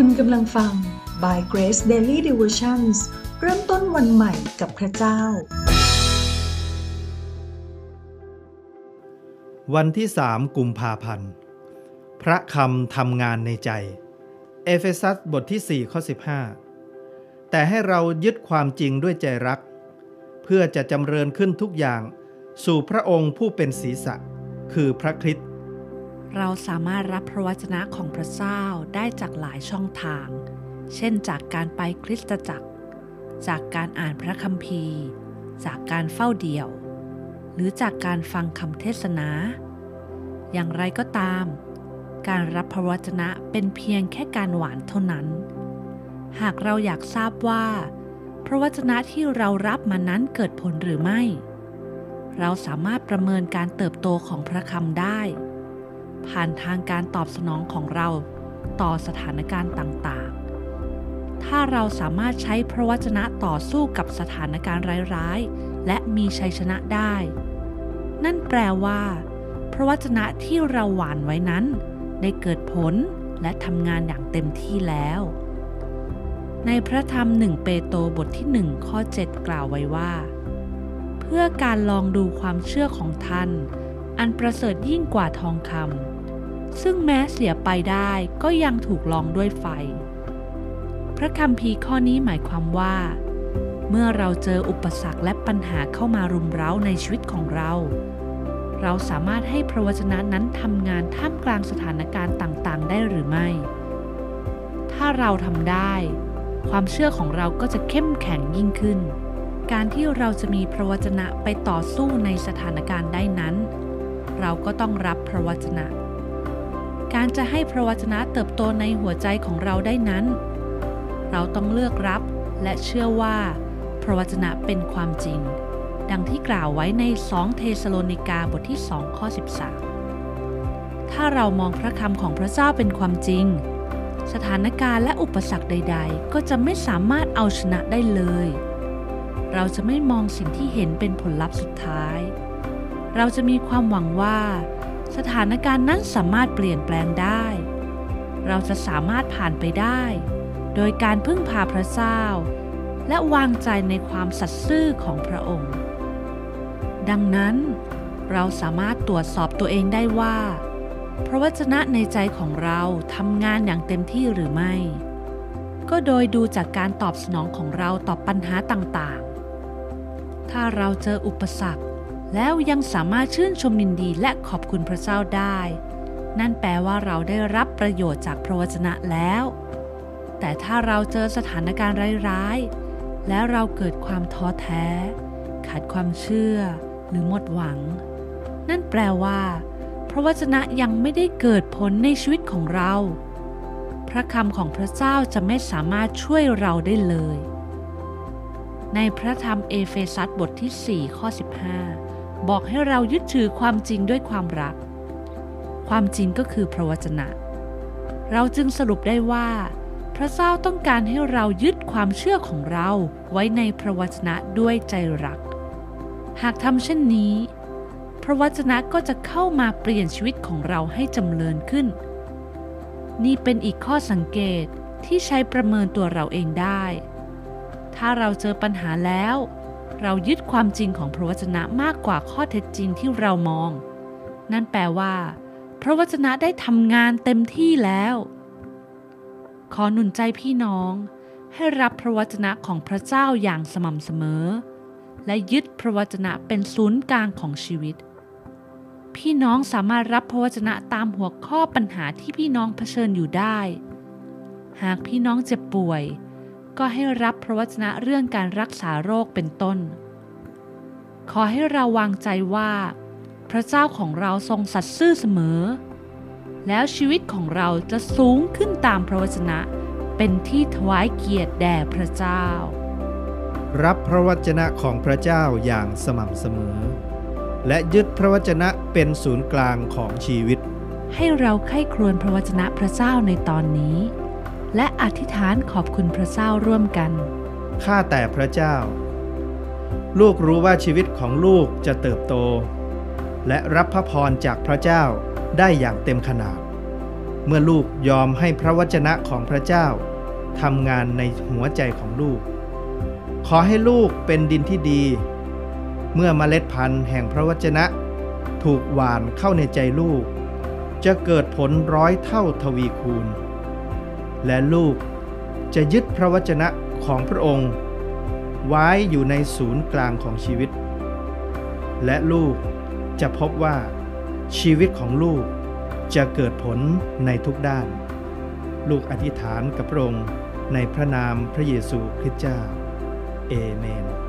คุณกำลังฟัง By Grace Daily Devotions เริ่มต้นวันใหม่กับพระเจ้า วันที่สามกุมภาพันธ์ พระคำทำงานในใจ เอเฟซัสบทที่ 4 ข้อ 15 แต่ให้เรายึดความจริงด้วยใจรัก เพื่อจะจำเริญขึ้นทุกอย่าง สู่พระองค์ผู้เป็นศีรษะ คือพระคริสต์ เราสามารถรับพระวจนะของพระเจ้าได้จากหลายช่องทาง เช่นจากการไปคริสตจักร จากการอ่านพระคัมภีร์ จากการเฝ้าเดี่ยว หรือจากการฟังคำเทศนา อย่างไรก็ตาม การรับพระวจนะเป็นเพียงแค่การหวานเท่านั้น หากเราอยากทราบว่า พระวจนะที่เรารับมานั้นเกิดผลหรือไม่ เราสามารถประเมินการเติบโตของพระคำได้ ผ่านทางการตอบสนองของเราต่อสถานการณ์ต่างๆ ถ้าเราสามารถใช้พระวจนะต่อสู้กับสถานการณ์ร้ายๆ และมีชัยชนะได้ นั่นแปลว่า พระวจนะที่เราหวานไว้นั้น ได้เกิดผลและทำงานอย่างเต็มที่แล้ว ในพระธรรมหนึ่งเปโตรบทที่หนึ่งข้อ 7 กล่าวไว้ว่า เพื่อการลองดูความเชื่อของท่าน อันประเสริฐยิ่งกว่าทองคำซึ่งแม้เสียไปได้ก็ยังถูกลองด้วยไฟ พระคำพีข้อนี้หมายความว่า เมื่อเราเจออุปสรรคและปัญหาเข้ามารุมเร้าในชีวิตของเรา เราสามารถให้พระวจนะนั้นทำงานท่ามกลางสถานการณ์ต่างๆ ได้หรือไม่ ถ้าเราทำได้ ความเชื่อของเราก็จะเข้มแข็งยิ่งขึ้นการที่เราจะมีพระวจนะไปต่อสู้ในสถานการณ์ได้นั้น เราก็ต้องรับพระวจนะ การจะให้พระวจนะเติบโตในหัวใจของเราได้นั้น เราต้องเลือกรับและเชื่อว่า พระวจนะเป็นความจริง ดังที่กล่าวไว้ใน 2 เทสโลนิกาบทที่ 2 ข้อ 13 ถ้าเรามองพระคำของพระเจ้าเป็นความจริง สถานการณ์และอุปสรรคใด ๆ ก็จะไม่สามารถเอาชนะได้เลย เราจะไม่มองสิ่งที่เห็นเป็นผลลัพธ์สุดท้าย เราจะมีความหวังว่า สถานการณ์นั้นสามารถเปลี่ยนแปลงได้ เราจะสามารถผ่านไปได้ โดยการพึ่งพาพระเจ้า และวางใจในความสัตย์ซื่อของพระองค์ ดังนั้นเราสามารถตรวจสอบตัวเองได้ว่า พระวจนะในใจของเราทำงานอย่างเต็มที่หรือไม่ ก็โดยดูจากการตอบสนองของเราต่อปัญหาต่างๆ ถ้าเราเจออุปสรรค แล้วยังสามารถชื่นชมยินดีและขอบคุณพระเจ้าได้ นั่นแปลว่าเราได้รับประโยชน์จากพระวจนะแล้ว แต่ถ้าเราเจอสถานการณ์ร้ายๆ แล้วเราเกิดความท้อแท้ ขาดความเชื่อ หรือหมดหวัง นั่นแปลว่า พระวจนะยังไม่ได้เกิดผลในชีวิตของเรา พระคำของพระเจ้าจะไม่สามารถช่วยเราได้เลย ในพระธรรมเอเฟซัสบทที่ 4 ข้อ 15 บอกให้เรายึดถือความจริงด้วยความรัก ความจริงก็คือพระวจนะ เราจึงสรุปได้ว่า พระเจ้าต้องการให้เรายึดความเชื่อของเราไว้ในพระวจนะด้วยใจรัก หากทำเช่นนี้ พระวจนะก็จะเข้ามาเปลี่ยนชีวิตของเราให้จำเริญขึ้น นี่เป็นอีกข้อสังเกตที่ใช้ประเมินตัวเราเองได้ ถ้าเราเจอปัญหาแล้ว เรายึดความจริงของพระวจนะมากกว่าข้อเท็จจริงที่เรามอง นั่นแปลว่า พระวจนะได้ทำงานเต็มที่แล้ว ขอหนุนใจพี่น้อง ให้รับพระวจนะของพระเจ้าอย่างสม่ำเสมอ และยึดพระวจนะเป็นศูนย์กลางของชีวิต พี่น้องสามารถรับพระวจนะตามหัวข้อปัญหาที่พี่น้องเผชิญอยู่ได้ หากพี่น้องเจ็บป่วย ก็ให้รับพระวจนะเรื่องการรักษาโรคเป็นต้น ขอให้เราวางใจว่า พระเจ้าของเราทรงสัตย์ซื่อเสมอ แล้วชีวิตของเราจะสูงขึ้นตามพระวจนะเป็นที่ถวายเกียรติแด่พระเจ้า รับพระวจนะของพระเจ้าอย่างสม่ำเสมอ และยึดพระวจนะเป็นศูนย์กลางของชีวิต ให้เราใคร่ครวญพระวจนะพระเจ้าในตอนนี้ และอธิษฐานขอบคุณพระเจ้าร่วมกัน ข้าแต่พระเจ้า ลูกรู้ว่าชีวิตของลูกจะเติบโต และรับพระพรจากพระเจ้าได้อย่างเต็มขนาด เมื่อลูกยอมให้พระวจนะของพระเจ้าทำงานในหัวใจของลูก ขอให้ลูกเป็นดินที่ดี เมื่อเมล็ดพันธุ์แห่งพระวจนะ ถูกหว่านเข้าในใจลูก จะเกิดผลร้อยเท่าทวีคูณ และลูกจะยึดพระวจนะของพระองค์ ไว้อยู่ในศูนย์กลางของชีวิต และลูกจะพบว่าชีวิตของลูกจะเกิดผลในทุกด้าน ลูกอธิษฐานกับพระองค์ในพระนามพระเยซูคริสต์เจ้า เอเมน